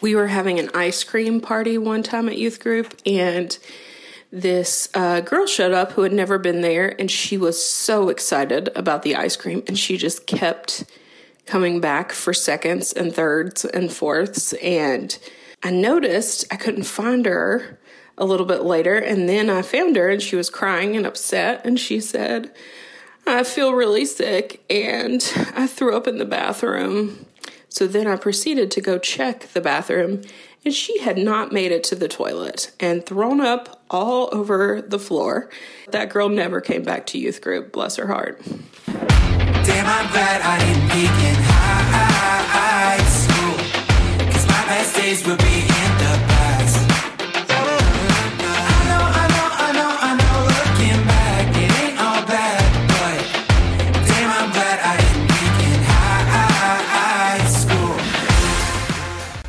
we were having an ice cream party one time at youth group, and this uh, girl showed up who had never been there, and she was so excited about the ice cream, and she just kept coming back for seconds and thirds and fourths. And I noticed I couldn't find her a little bit later, and then I found her, and she was crying and upset, and she said, I feel really sick, and I threw up in the bathroom. So then I proceeded to go check the bathroom, and she had not made it to the toilet and thrown up all over the floor. That girl never came back to youth group, bless her heart. Damn, I'm glad I didn't in high school. Cause my best days be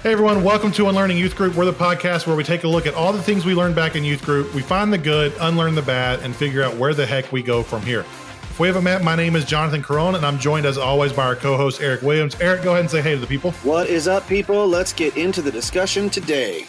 Hey everyone, welcome to Unlearning Youth Group. We're the podcast where we take a look at all the things we learned back in youth group. We find the good, unlearn the bad, and figure out where the heck we go from here. If we haven't met, my name is Jonathan Caron, and I'm joined as always by our co-host Eric Williams. Eric, go ahead and say hey to the people. What is up, people? Let's get into the discussion today.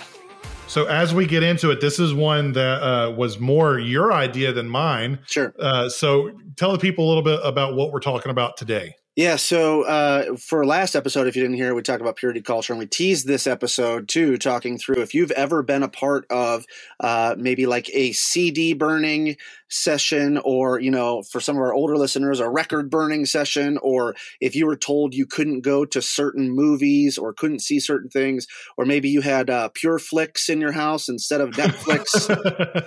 So as we get into it, this is one that uh, was more your idea than mine. Sure. Uh, so tell the people a little bit about what we're talking about today. Yeah, so uh, for last episode, if you didn't hear, we talked about purity culture, and we teased this episode too, talking through if you've ever been a part of uh, maybe like a CD burning session or you know for some of our older listeners a record burning session or if you were told you couldn't go to certain movies or couldn't see certain things or maybe you had uh, PureFlix in your house instead of netflix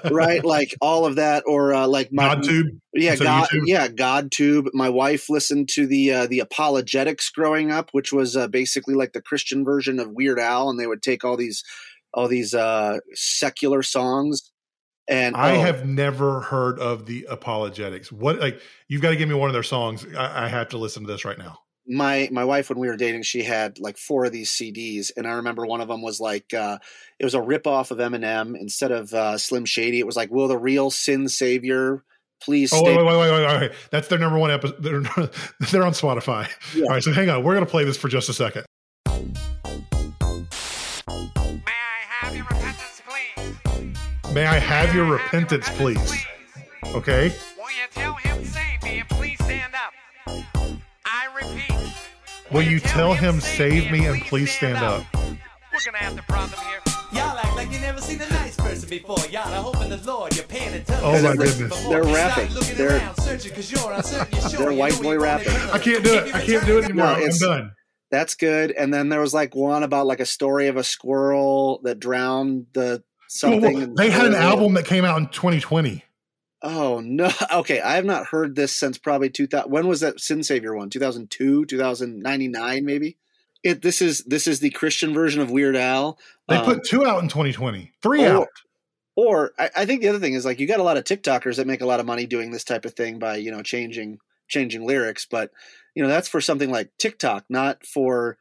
right? Like all of that or uh, like my godtube yeah god yeah godtube my wife listened to the uh, the ApologetiX growing up which was uh, basically like the christian version of weird al and they would take all these all these uh, secular songs and I oh, have never heard of the ApologetiX. What like you've got to give me one of their songs. I, I, have to listen to this right now. My my wife when we were dating, she had like four of these CDs, and I remember one of them was like uh, it was a rip off of Eminem instead of uh, Slim Shady. It was like, "Will the real sin savior please?" Oh wait, wait, wait, wait, wait, That's their number one episode. They're, they're on Spotify. Yeah. All right, so hang on. We're gonna play this for just a second. May I have your repentance, please? May I have your repentance, please? Okay? Will you tell him save me and please stand up? I repeat. Will you tell him save me and please stand up? We're gonna have the problem here. Y'all act like you never seen a nice person before. Y'all are hoping the Lord you're paying attention. Oh my goodness. They're rapping. They're, they're white boy rapping. I can't do it. I can't do it anymore. No, I'm done. That's good. And then there was like one about like a story of a squirrel that drowned the something. Well, they had an album that came out in 2020. Oh no! Okay, I have not heard this since probably 2000. When was that Sin Savior one? 2002, 2099, maybe. It this is this is the Christian version of Weird Al. They um, put two out in 2020, three or, out. Or I, I think the other thing is like you got a lot of TikTokers that make a lot of money doing this type of thing by you know changing changing lyrics, but you know that's for something like TikTok, not for.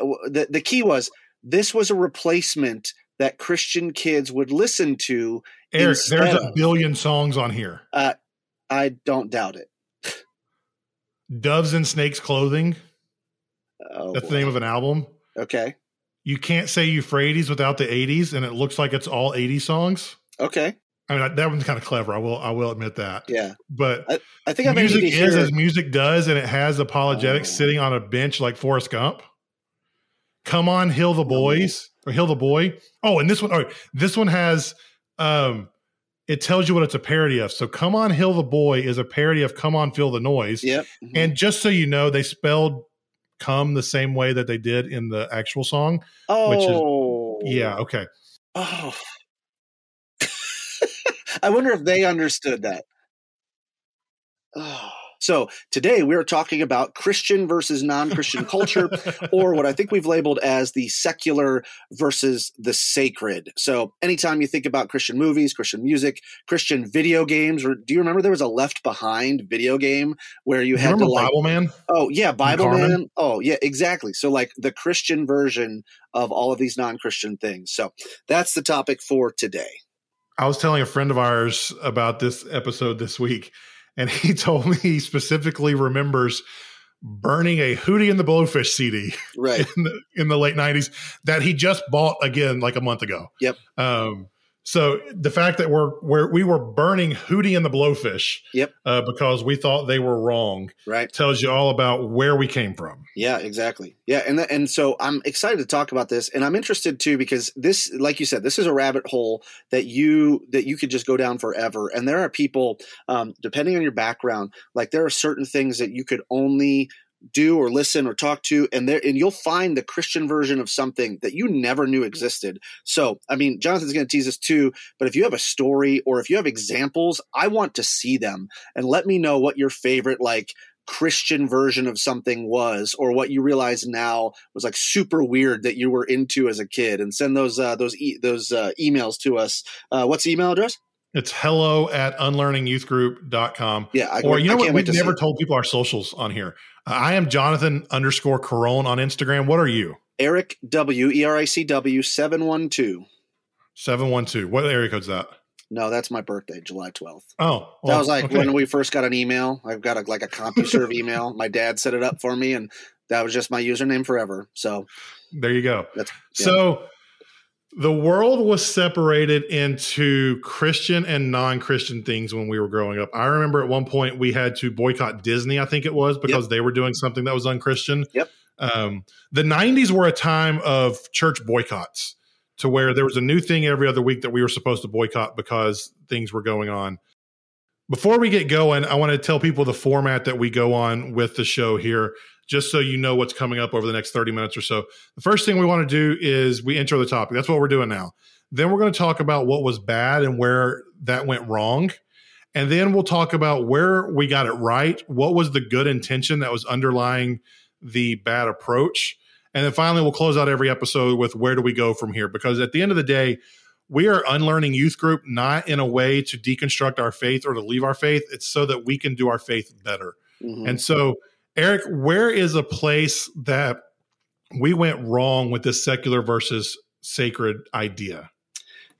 Uh, the the key was this was a replacement that Christian kids would listen to. Eric, there's a billion songs on here. Uh, I don't doubt it. Doves and Snakes Clothing. Oh, That's the name of an album. Okay. You can't say Euphrates without the 80s, and it looks like it's all 80 songs. Okay. I mean that one's kind of clever. I will I will admit that. Yeah, but I, I think music is as music does, and it has ApologetiX oh. sitting on a bench like Forrest Gump. Come on, Hill the Boys or Hill the Boy. Oh, and this one, oh, this one has um it tells you what it's a parody of. So Come On Hill the Boy is a parody of Come On Feel the Noise. Yep. Mm-hmm. And just so you know, they spelled come the same way that they did in the actual song. Oh. Which is oh. Yeah, okay. Oh. I wonder if they understood that. Oh. So today we're talking about Christian versus non Christian culture, or what I think we've labeled as the secular versus the sacred. So anytime you think about Christian movies, Christian music, Christian video games, or do you remember there was a Left Behind video game where you, you had to like, Bibleman? Oh yeah, Bibleman. Oh yeah, exactly. So like the Christian version of all of these non Christian things. So that's the topic for today. I was telling a friend of ours about this episode this week and he told me he specifically remembers burning a Hootie and the Blowfish CD right in the, in the late 90s that he just bought again like a month ago. Yep. Um, so the fact that we're, we're we were burning Hootie and the Blowfish, yep, uh, because we thought they were wrong, right, tells you all about where we came from. Yeah, exactly. Yeah, and th- and so I'm excited to talk about this, and I'm interested too because this, like you said, this is a rabbit hole that you that you could just go down forever. And there are people, um, depending on your background, like there are certain things that you could only do or listen or talk to and there and you'll find the christian version of something that you never knew existed. So i mean jonathan's going to tease us too but if you have a story or if you have examples i want to see them. And let me know what your favorite like christian version of something was or what you realize now was like super weird that you were into as a kid. And send those uh those e- those uh, emails to us. Uh what's the email address it's hello at unlearningyouthgroup.com. Yeah. I, or you know I what? We've never told people our socials on here. I am Jonathan underscore Carone on Instagram. What are you? Eric W. E R I C W 712. 712. What area code's that? No, that's my birthday, July 12th. Oh. Well, that was like okay. when we first got an email. I've got a, like a CompuServe email. My dad set it up for me, and that was just my username forever. So there you go. Yeah. So the world was separated into Christian and non Christian things when we were growing up. I remember at one point we had to boycott Disney, I think it was, because yep. they were doing something that was unchristian. Yep. Um, the 90s were a time of church boycotts to where there was a new thing every other week that we were supposed to boycott because things were going on. Before we get going, I want to tell people the format that we go on with the show here just so you know what's coming up over the next 30 minutes or so. The first thing we want to do is we intro the topic. That's what we're doing now. Then we're going to talk about what was bad and where that went wrong. And then we'll talk about where we got it right. What was the good intention that was underlying the bad approach? And then finally, we'll close out every episode with where do we go from here? Because at the end of the day, we are unlearning youth group not in a way to deconstruct our faith or to leave our faith. It's so that we can do our faith better. Mm-hmm. And so, Eric, where is a place that we went wrong with this secular versus sacred idea?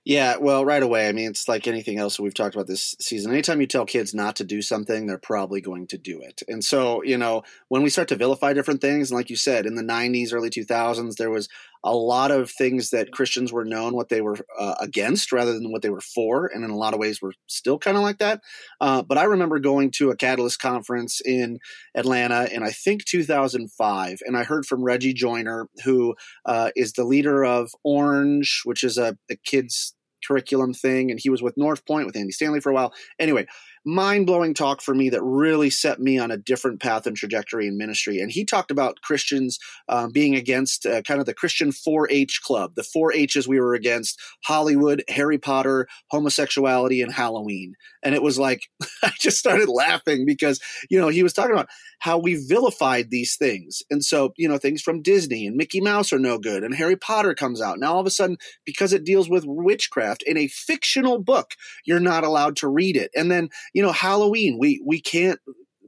Yeah, well, right away. I mean, it's like anything else that we've talked about this season. Anytime you tell kids not to do something, they're probably going to do it. And so, you know, when we start to vilify different things, and like you said, in the 90s, early 2000s, there was a lot of things that Christians were known what they were uh, against rather than what they were for. And in a lot of ways, we're still kind of like that. Uh, but I remember going to a Catalyst conference in Atlanta in, I think, 2005. And I heard from Reggie Joiner, who uh, is the leader of Orange, which is a, a kids curriculum thing. And he was with North Point with Andy Stanley for a while. Anyway, mind blowing talk for me that really set me on a different path and trajectory in ministry. And he talked about Christians um, being against uh, kind of the Christian 4 H club. The 4 H's we were against Hollywood, Harry Potter, homosexuality, and Halloween. And it was like, I just started laughing because, you know, he was talking about how we vilified these things. And so, you know, things from Disney and Mickey Mouse are no good. And Harry Potter comes out. Now, all of a sudden, because it deals with witchcraft in a fictional book, you're not allowed to read it. And then, you know, Halloween, we we can't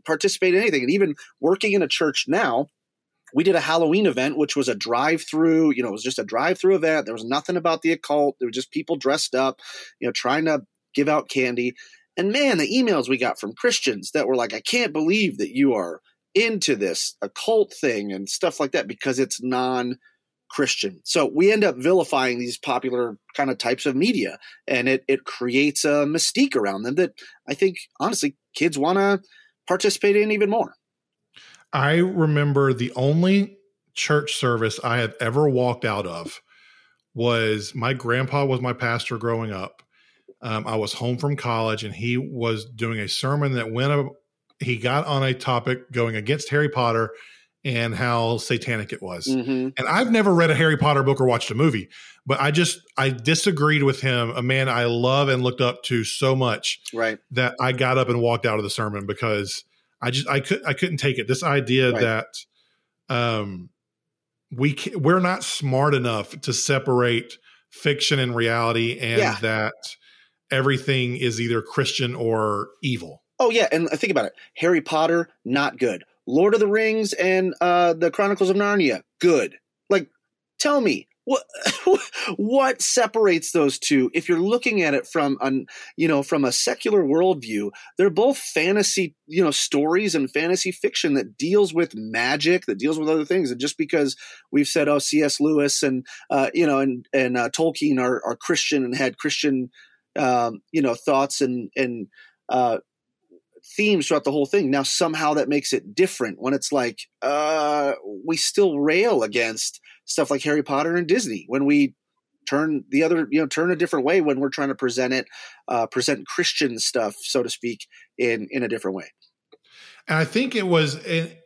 participate in anything. And even working in a church now, we did a Halloween event, which was a drive through, you know, it was just a drive through event. There was nothing about the occult. There were just people dressed up, you know, trying to give out candy. And man, the emails we got from Christians that were like, I can't believe that you are into this occult thing and stuff like that because it's non Christian. So we end up vilifying these popular kind of types of media and it, it creates a mystique around them that I think, honestly, kids want to participate in even more. I remember the only church service I have ever walked out of was my grandpa was my pastor growing up. Um, I was home from college and he was doing a sermon that went, he got on a topic going against Harry Potter and how satanic it was. Mm-hmm. And I've never read a Harry Potter book or watched a movie, but I just I disagreed with him, a man I love and looked up to so much, right? That I got up and walked out of the sermon because I just I could I couldn't take it. This idea right. that um we can, we're not smart enough to separate fiction and reality, and yeah. that everything is either Christian or evil. Oh yeah, and think about it. Harry Potter, not good. Lord of the Rings and uh, the Chronicles of Narnia, good. Like, tell me, what what separates those two? If you're looking at it from an you know from a secular worldview they're both fantasy you know stories and fantasy fiction that deals with magic that deals with other things. And just because we've said oh cs lewis and uh, you know and and uh, tolkien are, are christian and had christian um, you know thoughts and and uh, themes throughout the whole thing. Now somehow that makes it different when it's like uh, we still rail against stuff like Harry Potter and Disney when we turn the other you know turn a different way when we're trying to present it uh, present Christian stuff so to speak in in a different way. And I think it was it,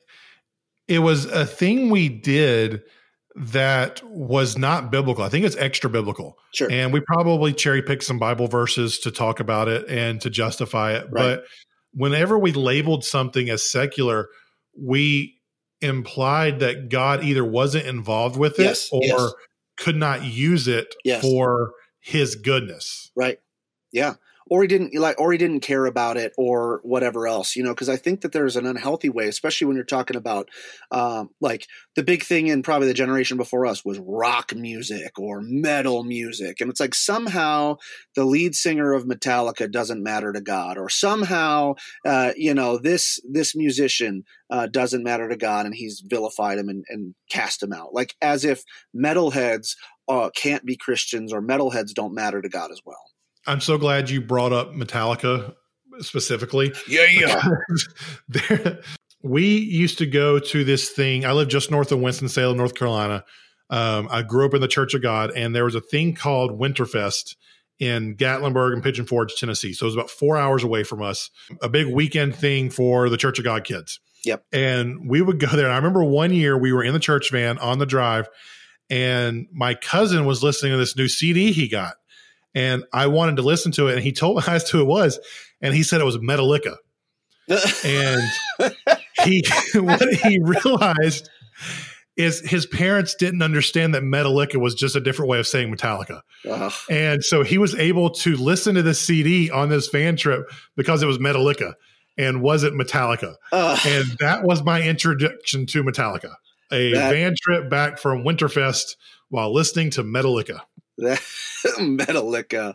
it was a thing we did that was not biblical. I think it's extra biblical. Sure. And we probably cherry picked some Bible verses to talk about it and to justify it. Right. But whenever we labeled something as secular, we implied that God either wasn't involved with it yes, or yes. could not use it yes. for his goodness. Right. Yeah or he didn't like or he didn't care about it or whatever else you know because i think that there's an unhealthy way especially when you're talking about um, like the big thing in probably the generation before us was rock music or metal music and it's like somehow the lead singer of metallica doesn't matter to god or somehow uh, you know this this musician uh, doesn't matter to god and he's vilified him and, and cast him out. Like as if metalheads uh, can't be christians or metalheads don't matter to god as well I'm so glad you brought up Metallica specifically. Yeah, yeah. we used to go to this thing. I live just north of Winston-Salem, North Carolina. Um, I grew up in the Church of God, and there was a thing called Winterfest in Gatlinburg and Pigeon Forge, Tennessee. So it was about four hours away from us. A big weekend thing for the Church of God kids. Yep. And we would go there. And I remember one year we were in the church van on the drive, and my cousin was listening to this new CD he got and I wanted to listen to it. And he told me as to who it was, and he said it was Metallica. and he what he realized is his parents didn't understand that Metallica was just a different way of saying Metallica. And so he was able to listen to the CD on this van trip because it was Metallica and wasn't Metallica. Uh, and that was my introduction to Metallica. A that, van trip back from Winterfest while listening to Metallica. Metallica.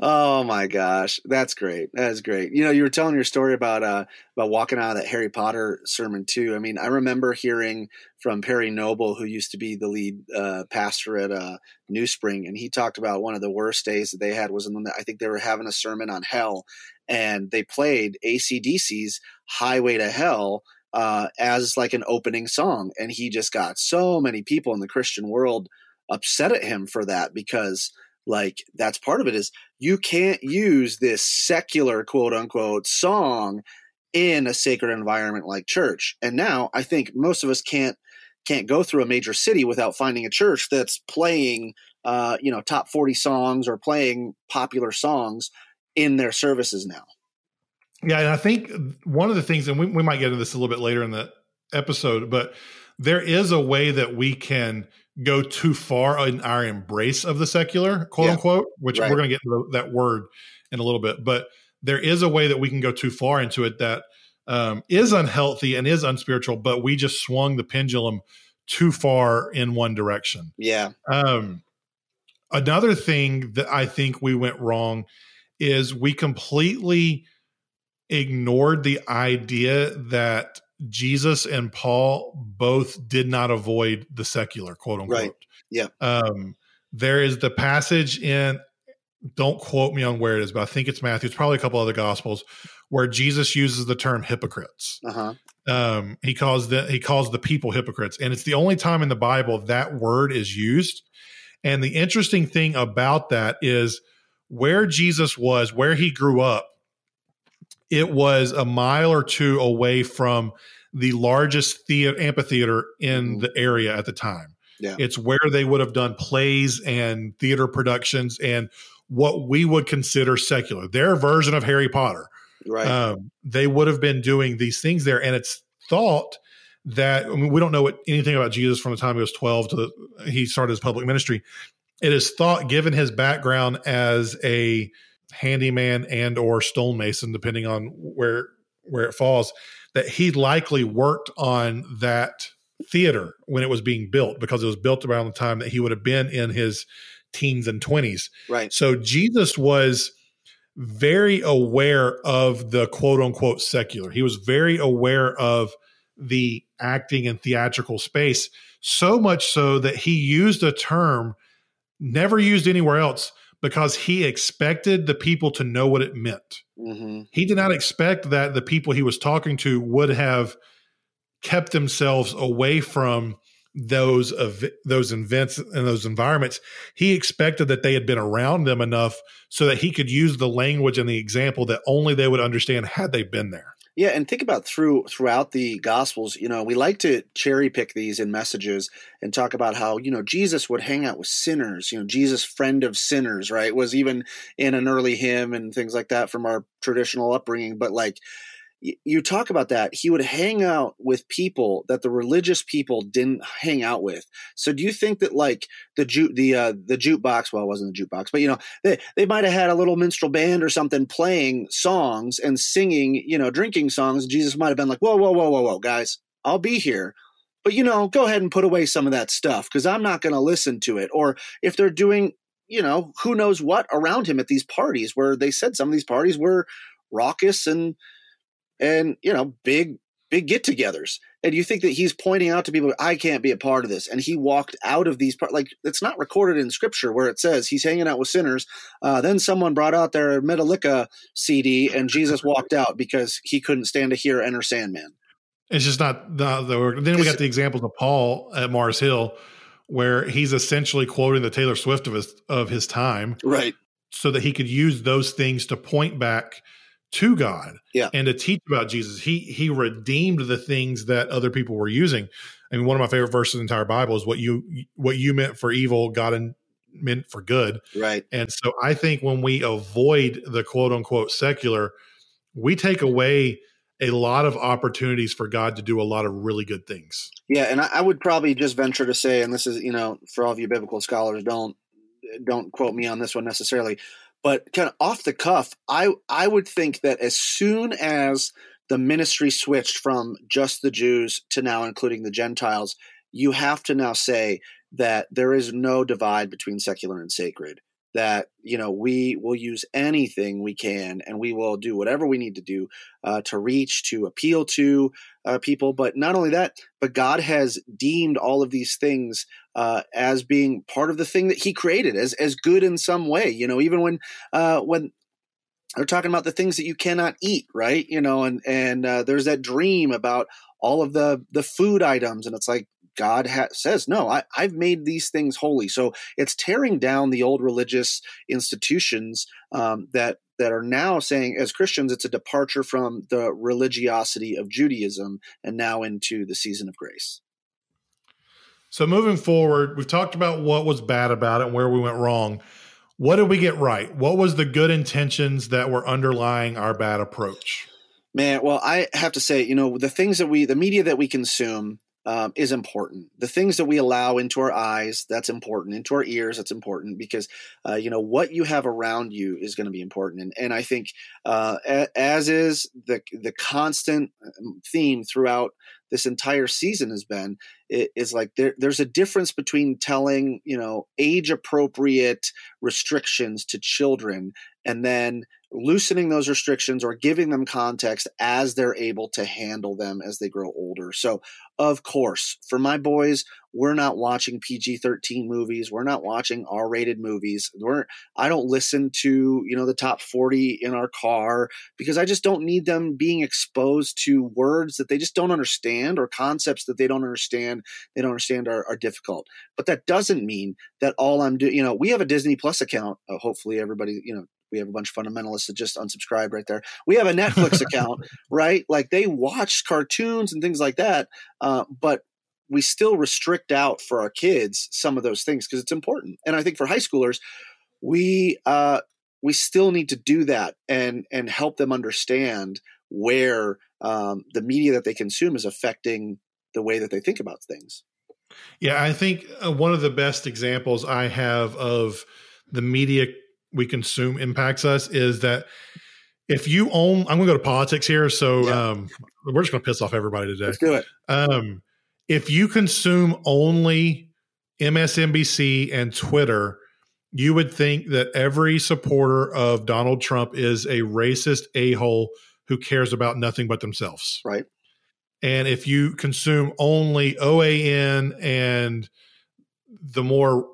Oh my gosh, that's great. That's great. You know, you were telling your story about uh about walking out of that Harry Potter sermon too. I mean, I remember hearing from Perry Noble, who used to be the lead uh, pastor at uh, NewSpring, and he talked about one of the worst days that they had was the, I think they were having a sermon on hell, and they played ACDC's "Highway to Hell." Uh, as like an opening song, and he just got so many people in the Christian world upset at him for that because like that's part of it is you can't use this secular quote unquote song in a sacred environment like church. And now i think most of us can't can't go through a major city without finding a church that's playing uh, you know top 40 songs or playing popular songs in their services now. Yeah and i think one of the things and we, we might get into this a little bit later in the episode but there is a way that we can go too far in our embrace of the secular, quote yeah. unquote, which right. we're going to get that word in a little bit. But there is a way that we can go too far into it that um, is unhealthy and is unspiritual, but we just swung the pendulum too far in one direction. Yeah. Um, another thing that I think we went wrong is we completely ignored the idea that Jesus and Paul both did not avoid the secular, quote unquote. Right. Yeah. Um, there is the passage in, don't quote me on where it is, but I think it's Matthew. It's probably a couple other gospels where Jesus uses the term hypocrites. Uh-huh. Um, he calls the he calls the people hypocrites, and it's the only time in the Bible that word is used. And the interesting thing about that is where Jesus was, where he grew up, it was a mile or two away from the largest theater, amphitheater in mm-hmm. the area at the time. Yeah. It's where they would have done plays and theater productions and what we would consider secular, their version of Harry Potter. Right. Um, they would have been doing these things there. And it's thought that, I mean, we don't know what, anything about Jesus from the time he was 12 to the, he started his public ministry. It is thought, given his background as a handyman and or stonemason, depending on where where it falls, that he likely worked on that theater when it was being built because it was built around the time that he would have been in his teens and 20s. Right. So Jesus was very aware of the quote unquote secular. He was very aware of the acting and theatrical space, so much so that he used a term never used anywhere else because he expected the people to know what it meant. Mm-hmm. He did not expect that the people he was talking to would have kept themselves away from those of those events and those environments he expected that they had been around them enough so that he could use the language and the example that only they would understand had they been there yeah and think about through throughout the gospels you know we like to cherry pick these in messages and talk about how you know jesus would hang out with sinners you know jesus friend of sinners right was even in an early hymn and things like that from our traditional upbringing but like you talk about that he would hang out with people that the religious people didn't hang out with. So do you think that like the ju- the uh, the jukebox well it wasn't the jukebox but you know they, they might have had a little minstrel band or something playing songs and singing you know drinking songs jesus might have been like whoa whoa whoa whoa whoa guys i'll be here but you know go ahead and put away some of that stuff because i'm not going to listen to it. Or if they're doing you know who knows what around him at these parties where they said some of these parties were raucous and and you know big big get-togethers. And you think that he's pointing out to people i can't be a part of this and he walked out of these part like it's not recorded in scripture where it says he's hanging out with sinners. Uh, then someone brought out their metallica cd and jesus walked out because he couldn't stand to hear enter sandman. It's just not the, the then we got the examples of paul at mars hill where he's essentially quoting the taylor swift of his of his time right. so that he could use those things to point back to God yeah. and to teach about Jesus. He he redeemed the things that other people were using. I mean, one of my favorite verses in the entire Bible is what you what you meant for evil, God and meant for good. Right. And so I think when we avoid the quote unquote secular, we take away a lot of opportunities for God to do a lot of really good things. Yeah, and I, I would probably just venture to say, and this is, you know, for all of you biblical scholars, don't don't quote me on this one necessarily, but kind of off the cuff, I I would think that as soon as the ministry switched from just the Jews to now including the Gentiles, you have to now say that there is no divide between secular and sacred that you know we will use anything we can and we will do whatever we need to do uh, to reach to appeal to uh, people. But not only that but god has deemed all of these things uh, as being part of the thing that he created as as good in some way. You know even when uh, when they're talking about the things that you cannot eat right? You know and and uh, there's that dream about all of the the food items and it's like God ha- says, no, I, I've made these things holy. So it's tearing down the old religious institutions um, that that are now saying, as Christians, it's a departure from the religiosity of Judaism and now into the season of grace. So moving forward, we've talked about what was bad about it and where we went wrong. What did we get right? What was the good intentions that were underlying our bad approach? Man, well, I have to say, you know, the things that we, the media that we consume, um, is important. The things that we allow into our eyes, that's important. Into our ears, that's important because uh, you know what you have around you is going to be important. And, and I think, uh, as is the the constant um, theme throughout this entire season has been, is like there, there's a difference between telling you know age appropriate restrictions to children and then loosening those restrictions or giving them context as they're able to handle them as they grow older. So, of course, for my boys, we're not watching PG-13 movies, we're not watching R-rated movies. We're I don't listen to, you know, the top 40 in our car because I just don't need them being exposed to words that they just don't understand or concepts that they don't understand, they don't understand are, are difficult. But that doesn't mean that all I'm doing, you know, we have a Disney Plus account. Uh, hopefully everybody, you know, we have a bunch of fundamentalists that just unsubscribe right there. We have a Netflix account, right? Like they watch cartoons and things like that, uh, but we still restrict out for our kids some of those things because it's important. And I think for high schoolers, we uh, we still need to do that and and help them understand where um, the media that they consume is affecting the way that they think about things. Yeah, I think uh, one of the best examples I have of the media we consume impacts us is that if you own, I'm going to go to politics here. So yeah. um, we're just going to piss off everybody today. Let's do it. Um, if you consume only MSNBC and Twitter, you would think that every supporter of Donald Trump is a racist a hole who cares about nothing but themselves. Right. And if you consume only OAN and the more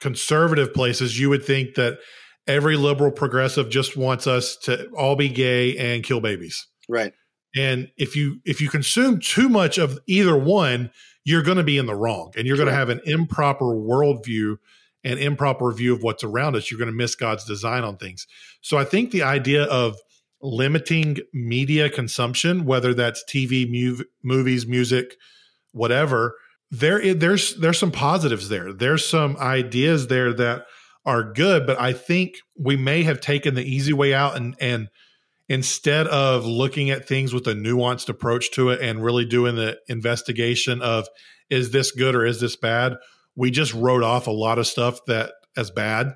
conservative places, you would think that every liberal progressive just wants us to all be gay and kill babies. Right. And if you if you consume too much of either one, you're going to be in the wrong, and you're going to have an improper worldview and improper view of what's around us. You're going to miss God's design on things. So I think the idea of limiting media consumption, whether that's TV, mu- movies, music, whatever, there there's there's some positives there. There's some ideas there that are good, but I think we may have taken the easy way out and and instead of looking at things with a nuanced approach to it and really doing the investigation of is this good or is this bad, we just wrote off a lot of stuff that as bad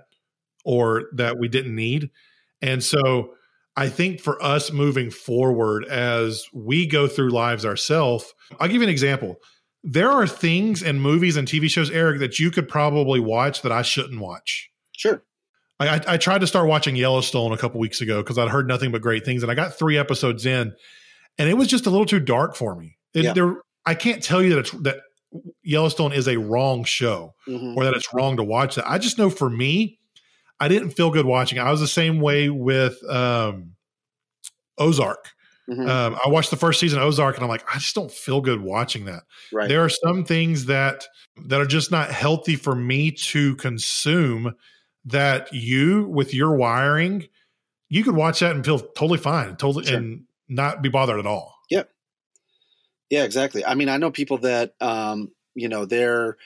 or that we didn't need. And so I think for us moving forward as we go through lives ourselves, I'll give you an example. There are things in movies and TV shows, Eric, that you could probably watch that I shouldn't watch. Sure. I, I tried to start watching Yellowstone a couple weeks ago because I'd heard nothing but great things, and I got three episodes in, and it was just a little too dark for me. It, yeah. there, I can't tell you that it's, that Yellowstone is a wrong show mm-hmm. or that it's wrong to watch that. I just know for me, I didn't feel good watching. I was the same way with um, Ozark. Mm-hmm. Um, I watched the first season of Ozark, and I'm like, I just don't feel good watching that. Right. There are some things that that are just not healthy for me to consume that you with your wiring, you could watch that and feel totally fine, totally sure. and not be bothered at all. Yeah. Yeah, exactly. I mean, I know people that um, you know, they're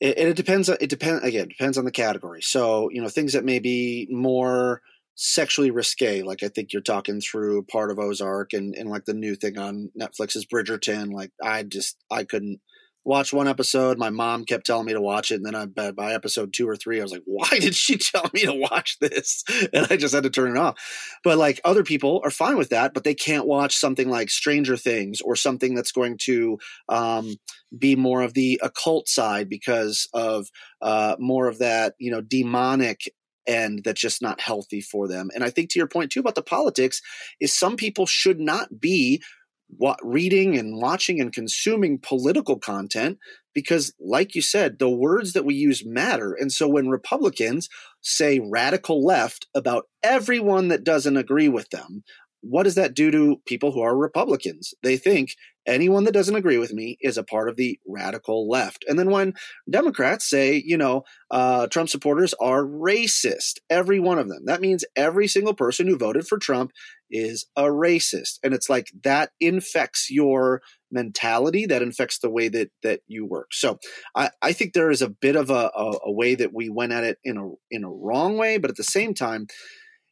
it, it depends it depends again, it depends on the category. So, you know, things that may be more sexually risque, like I think you're talking through part of Ozark and, and like the new thing on Netflix is Bridgerton. Like I just I couldn't watched one episode. My mom kept telling me to watch it, and then I by episode two or three, I was like, "Why did she tell me to watch this?" And I just had to turn it off. But like other people are fine with that, but they can't watch something like Stranger Things or something that's going to um, be more of the occult side because of uh, more of that, you know, demonic and that's just not healthy for them. And I think to your point too about the politics is some people should not be what, reading and watching and consuming political content because like you said the words that we use matter and so when republicans say radical left about everyone that doesn't agree with them what does that do to people who are republicans they think anyone that doesn't agree with me is a part of the radical left. And then when Democrats say, you know, uh, Trump supporters are racist, every one of them, that means every single person who voted for Trump is a racist. And it's like that infects your mentality, that infects the way that that you work. So I, I think there is a bit of a, a, a way that we went at it in a in a wrong way, but at the same time,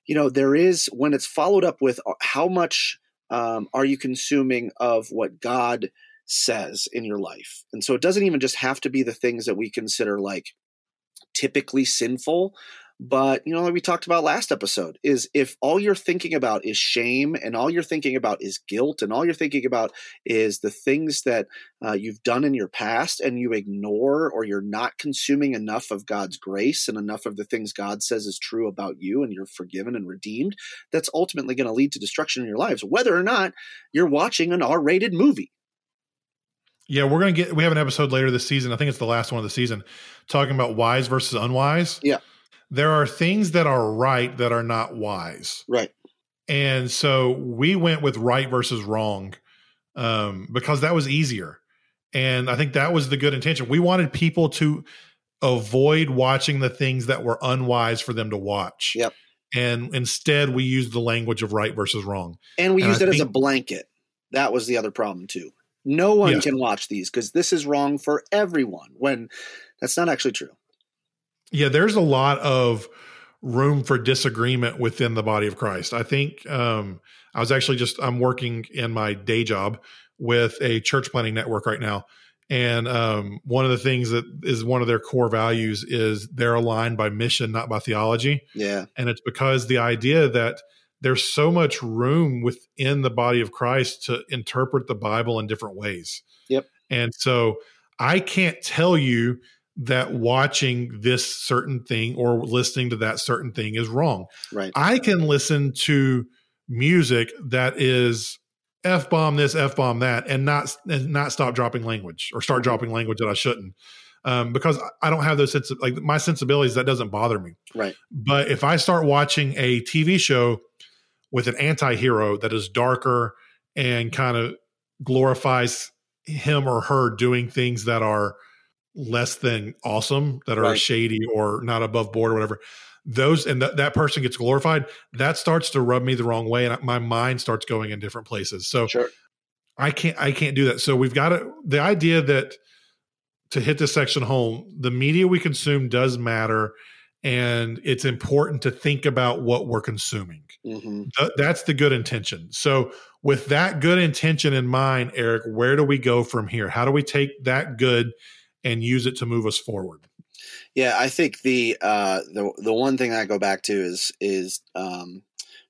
you know, there is when it's followed up with uh, how much um, are you consuming of what God says in your life? And so it doesn't even just have to be the things that we consider like typically sinful, but you know like we talked about last episode is if all you're thinking about is shame and all you're thinking about is guilt and all you're thinking about is the things that uh, you've done in your past and you ignore or you're not consuming enough of god's grace and enough of the things god says is true about you and you're forgiven and redeemed that's ultimately going to lead to destruction in your lives whether or not you're watching an r-rated movie yeah, we're gonna get. We have an episode later this season. I think it's the last one of the season, talking about wise versus unwise. Yeah, there are things that are right that are not wise. Right. And so we went with right versus wrong um, because that was easier. And I think that was the good intention. We wanted people to avoid watching the things that were unwise for them to watch. Yep. And instead, we used the language of right versus wrong. And we and used I it think, as a blanket. That was the other problem, too. No one yes. can watch these because this is wrong for everyone when that's not actually true. Yeah, there's a lot of room for disagreement within the body of Christ. I think um, I was actually just I'm working in my day job with a church planning network right now, and um, one of the things that is one of their core values is they're aligned by mission, not by theology. Yeah, and it's because the idea that there's so much room within the body of Christ to interpret the Bible in different ways. Yep And so I can't tell you that watching this certain thing or listening to that certain thing is wrong. Right. I can listen to music that is f bomb this, f bomb that, and not and not stop dropping language or start dropping language that I shouldn't. Um, because I don't have those sense of, like my sensibilities that doesn't bother me. Right. But if I start watching a TV show with an anti-hero that is darker and kind of glorifies him or her doing things that are less than awesome, that are Right. shady or not above board or whatever, those and that that person gets glorified, that starts to rub me the wrong way, and my mind starts going in different places. So Sure. I can't I can't do that. So we've got to the idea that to hit this section home, the media we consume does matter, and it's important to think about what we're consuming. hmm Th- that's the good intention. So with that good intention in mind, Eric, where do we go from here? How do we take that good and use it to move us forward? Yeah, I think the uh, the the one thing I go back to is is um,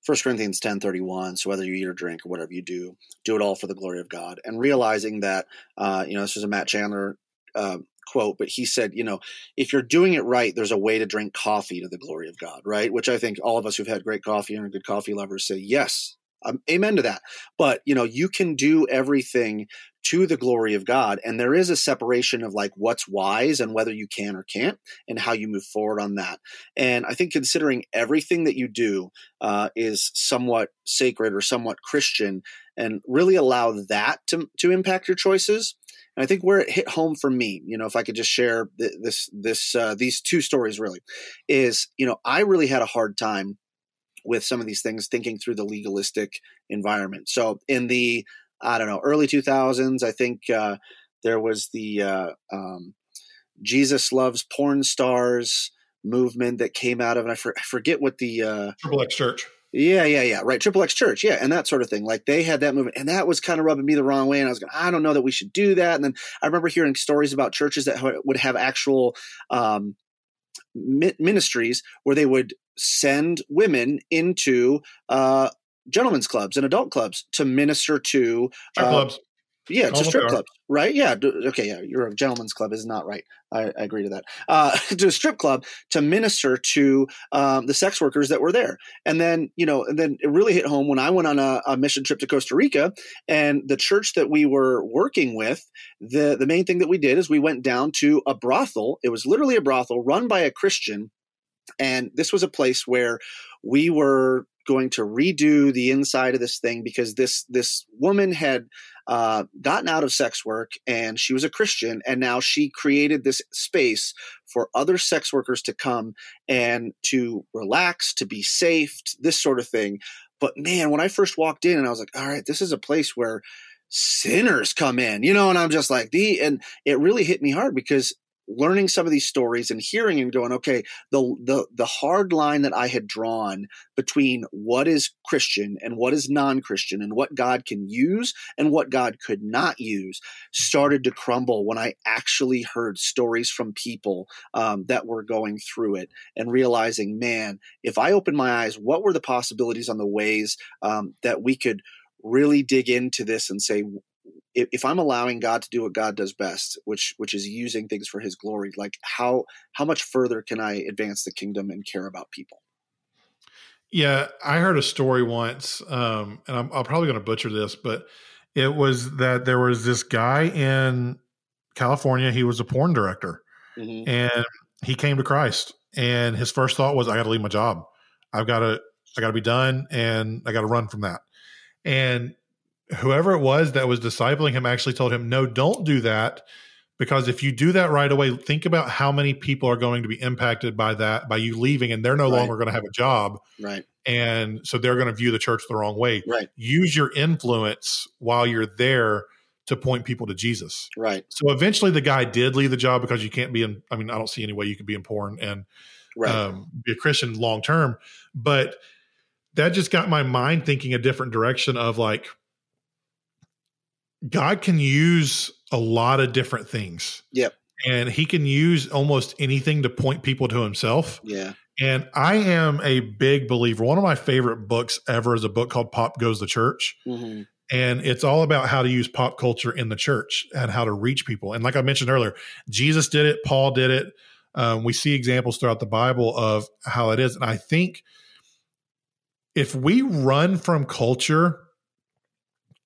1 Corinthians ten thirty one. So whether you eat or drink or whatever you do, do it all for the glory of God, and realizing that uh, you know this is a Matt Chandler uh, quote, but he said, you know, if you're doing it right, there's a way to drink coffee to the glory of God, right? Which I think all of us who've had great coffee and are good coffee lovers say yes. Um, amen to that. But you know, you can do everything to the glory of God, and there is a separation of like what's wise and whether you can or can't and how you move forward on that. And I think considering everything that you do uh, is somewhat sacred or somewhat Christian, and really allow that to to impact your choices. And I think where it hit home for me, you know, if I could just share th- this this uh, these two stories, really, is you know I really had a hard time with some of these things thinking through the legalistic environment. So in the I don't know early 2000s, I think uh, there was the uh, um, Jesus loves porn stars movement that came out of, and I, for, I forget what the uh, Triple X Church. yeah, yeah, yeah, right. Triple X Church, yeah, and that sort of thing. Like they had that movement, and that was kind of rubbing me the wrong way. And I was going, I don't know that we should do that. And then I remember hearing stories about churches that would have actual um, mi- ministries where they would send women into uh, gentlemen's clubs and adult clubs to minister to Strip uh, clubs. yeah, Call to strip clubs, right? Yeah. Okay. Yeah. You're a gentleman's club is not right. I, I agree to that. Uh, to a strip club to minister to um, the sex workers that were there. And then, you know, and then it really hit home when I went on a, a mission trip to Costa Rica and the church that we were working with, the, the main thing that we did is we went down to a brothel. It was literally a brothel run by a Christian. And this was a place where we were going to redo the inside of this thing because this this woman had uh, gotten out of sex work and she was a Christian, and now she created this space for other sex workers to come and to relax, to be safe, this sort of thing. But man, when I first walked in, and I was like, all right, this is a place where sinners come in, you know, and I'm just like the, and it really hit me hard because learning some of these stories and hearing and going, okay, the the the hard line that I had drawn between what is Christian and what is non-Christian and what God can use and what God could not use started to crumble when I actually heard stories from people um, that were going through it and realizing, man, if I opened my eyes, what were the possibilities on the ways um, that we could really dig into this and say if, if I'm allowing God to do what God does best, which which is using things for His glory, like how how much further can I advance the kingdom and care about people? Yeah, I heard a story once, um, and I'm, I'm probably going to butcher this, but it was that there was this guy in California. He was a porn director, Mhm. and he came to Christ. And his first thought was, "I got to leave my job. I've got to, I got to be done, and I got to run from that." And whoever it was that was discipling him actually told him, "No, don't do that." Because if you do that right away, think about how many people are going to be impacted by that, by you leaving, and they're no Right. longer going to have a job Right, and so they're going to view the church the wrong way. right, Use your influence while you're there to point people to Jesus. right, So eventually, the guy did leave the job because you can't be in. I mean, I don't see any way you could be in porn and right. um, be a Christian long term. But that just got my mind thinking a different direction of like, God can use a lot of different things. Yep. And he can use almost anything to point people to himself. yeah, And I am a big believer. One of my favorite books ever is a book called Pop Goes the Church. hmm And it's all about how to use pop culture in the church and how to reach people. And like I mentioned earlier, Jesus did it, Paul did it. Um, we see examples throughout the Bible of how it is. And I think if we run from culture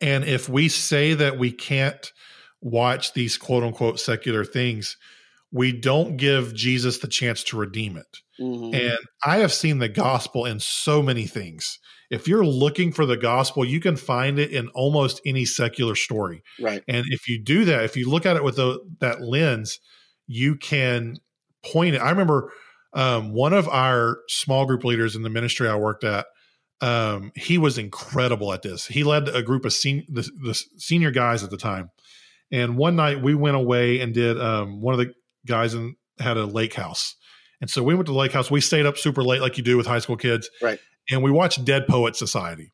and if we say that we can't watch these quote unquote secular things, we don't give Jesus the chance to redeem it. Mm-hmm. And I have seen the gospel in so many things. If you're looking for the gospel, you can find it in almost any secular story. Right. And if you do that, if you look at it with the, that lens, you can point it. I remember um, one of our small group leaders in the ministry I worked at. Um, he was incredible at this. He led a group of sen- the, the senior guys at the time. And one night we went away and did um, one of the guys and had a lake house. And so we went to the lake house. We stayed up super late, like you do with high school kids. Right. And we watched Dead Poet Society.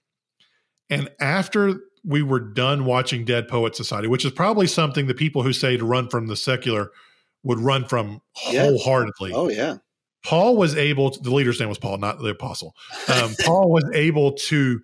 And after we were done watching Dead Poet Society, which is probably something the people who say to run from the secular would run from yeah. wholeheartedly. Oh, yeah. Paul was able to, the leader's name was Paul, not the apostle. Um, Paul was able to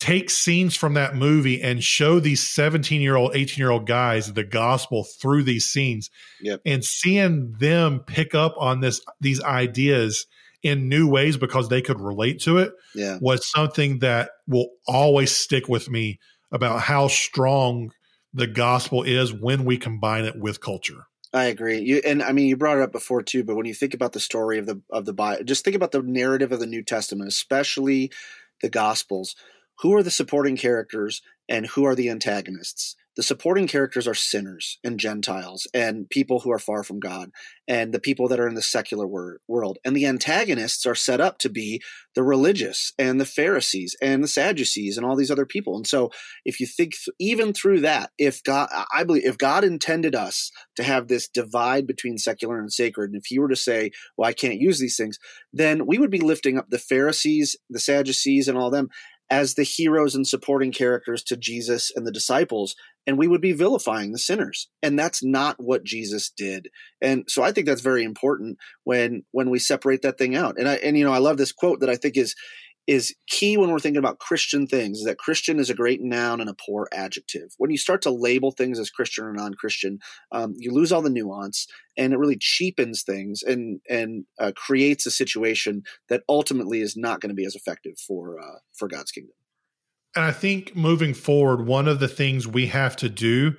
take scenes from that movie and show these 17 year old 18 year old guys the gospel through these scenes yep. and seeing them pick up on this these ideas in new ways because they could relate to it yeah. was something that will always stick with me about how strong the gospel is when we combine it with culture I agree. You and I mean you brought it up before too, but when you think about the story of the of the Bible, just think about the narrative of the New Testament, especially the Gospels who are the supporting characters and who are the antagonists. The supporting characters are sinners and Gentiles and people who are far from God and the people that are in the secular wor- world. And the antagonists are set up to be the religious and the Pharisees and the Sadducees and all these other people. And so if you think th- even through that, if God, I believe if God intended us to have this divide between secular and sacred, and if he were to say, well, I can't use these things, then we would be lifting up the Pharisees, the Sadducees and all them as the heroes and supporting characters to Jesus and the disciples, and we would be vilifying the sinners. And that's not what Jesus did. And so I think that's very important when when we separate that thing out. And I and you know I love this quote that I think is is key when we're thinking about Christian things is that Christian is a great noun and a poor adjective. When you start to label things as Christian or non-Christian, um, you lose all the nuance, and it really cheapens things and and uh, creates a situation that ultimately is not going to be as effective for uh, for God's kingdom. And I think moving forward, one of the things we have to do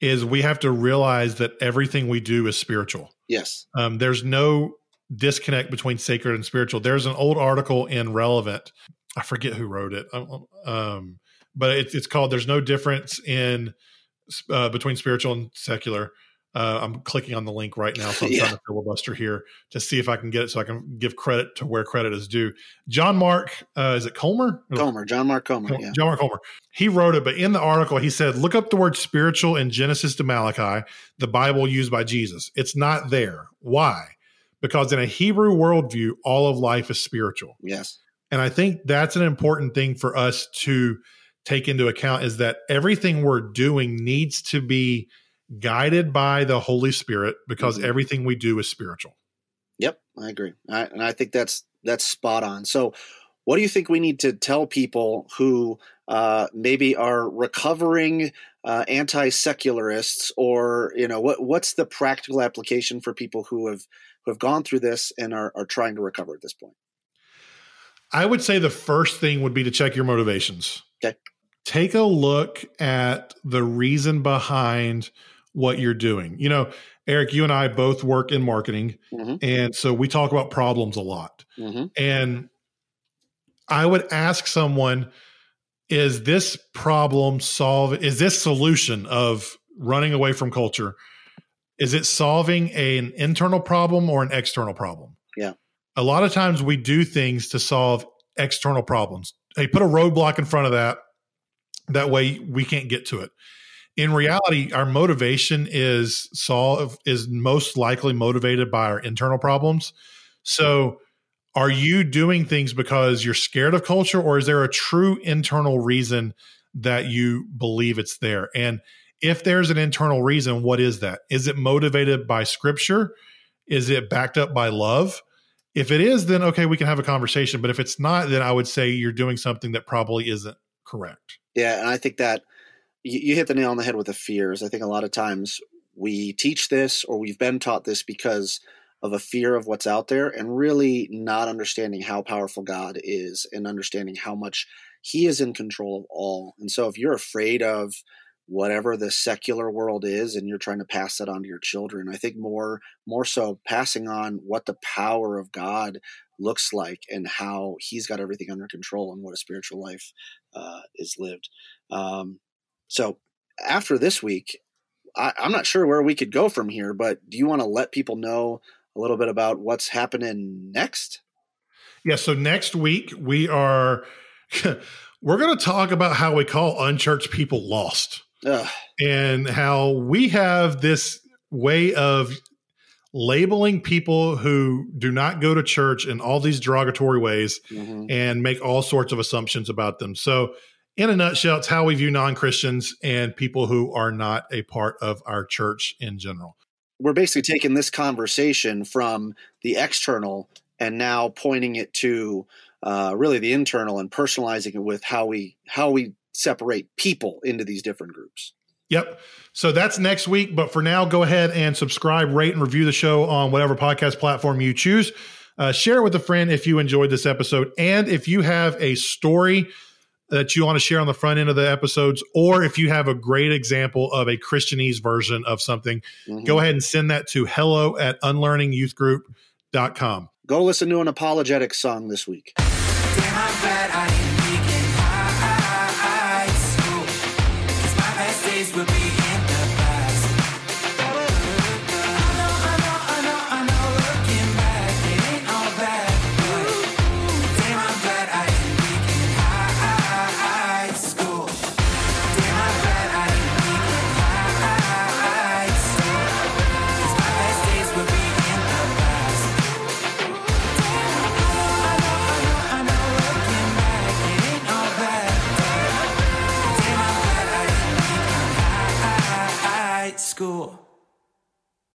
is we have to realize that everything we do is spiritual. Yes. Um, there's no disconnect between sacred and spiritual. There's an old article in Relevant. I forget who wrote it, um, um but it's, it's called "There's No Difference in uh, Between Spiritual and Secular." Uh, I'm clicking on the link right now, so I'm yeah. trying to filibuster here to see if I can get it, so I can give credit to where credit is due. John Mark, uh, is it Comer? Comer, John Mark Comer. Yeah. John Mark Comer. He wrote it, but in the article, he said, "Look up the word spiritual in Genesis to Malachi, the Bible used by Jesus. It's not there. Why? Because in a Hebrew worldview, all of life is spiritual. Yes. And I think that's an important thing for us to take into account is that everything we're doing needs to be guided by the Holy Spirit because mm-hmm. everything we do is spiritual. Yep, I agree. I, and I think that's that's spot on. So, what do you think we need to tell people who uh, maybe are recovering uh, anti-secularists, or you know, what what's the practical application for people who have who have gone through this and are, are trying to recover at this point? I would say the first thing would be to check your motivations. Okay. Take a look at the reason behind what you're doing. You know, Eric, you and I both work in marketing. Mm-hmm. And so we talk about problems a lot. Mm-hmm. And I would ask someone, is this problem solve is this solution of running away from culture is it solving a, an internal problem or an external problem? Yeah. A lot of times we do things to solve external problems. Hey, put a roadblock in front of that. That way we can't get to it. In reality, our motivation is solve is most likely motivated by our internal problems. So are you doing things because you're scared of culture or is there a true internal reason that you believe it's there? And if there's an internal reason, what is that? Is it motivated by scripture? Is it backed up by love? If it is, then okay, we can have a conversation. But if it's not, then I would say you're doing something that probably isn't correct. Yeah, and I think that you, hit the nail on the head with the fears. I think a lot of times we teach this or we've been taught this because of a fear of what's out there and really not understanding how powerful God is and understanding how much he is in control of all. And so if you're afraid of whatever the secular world is and you're trying to pass that on to your children, I think more more so passing on what the power of God looks like and how he's got everything under control and what a spiritual life uh, is lived. Um, so after this week, I, I'm not sure where we could go from here, but do you want to let people know a little bit about what's happening next? Yeah. So next week we are we're going to talk about how we call unchurched people lost, Ugh. and how we have this way of labeling people who do not go to church in all these derogatory ways mm-hmm. and make all sorts of assumptions about them. So in a nutshell, it's how we view non Christians and people who are not a part of our church in general. We're basically taking this conversation from the external and now pointing it to uh, really the internal and personalizing it with how we how we separate people into these different groups. Yep. So that's next week. But for now, go ahead and subscribe, rate, and review the show on whatever podcast platform you choose. Uh, share it with a friend if you enjoyed this episode. And if you have a story that you want to share on the front end of the episodes, or if you have a great example of a Christianese version of something, mm-hmm. go ahead and send that to hello at unlearningyouthgroup.com. Go listen to an ApologetiX song this week. Damn,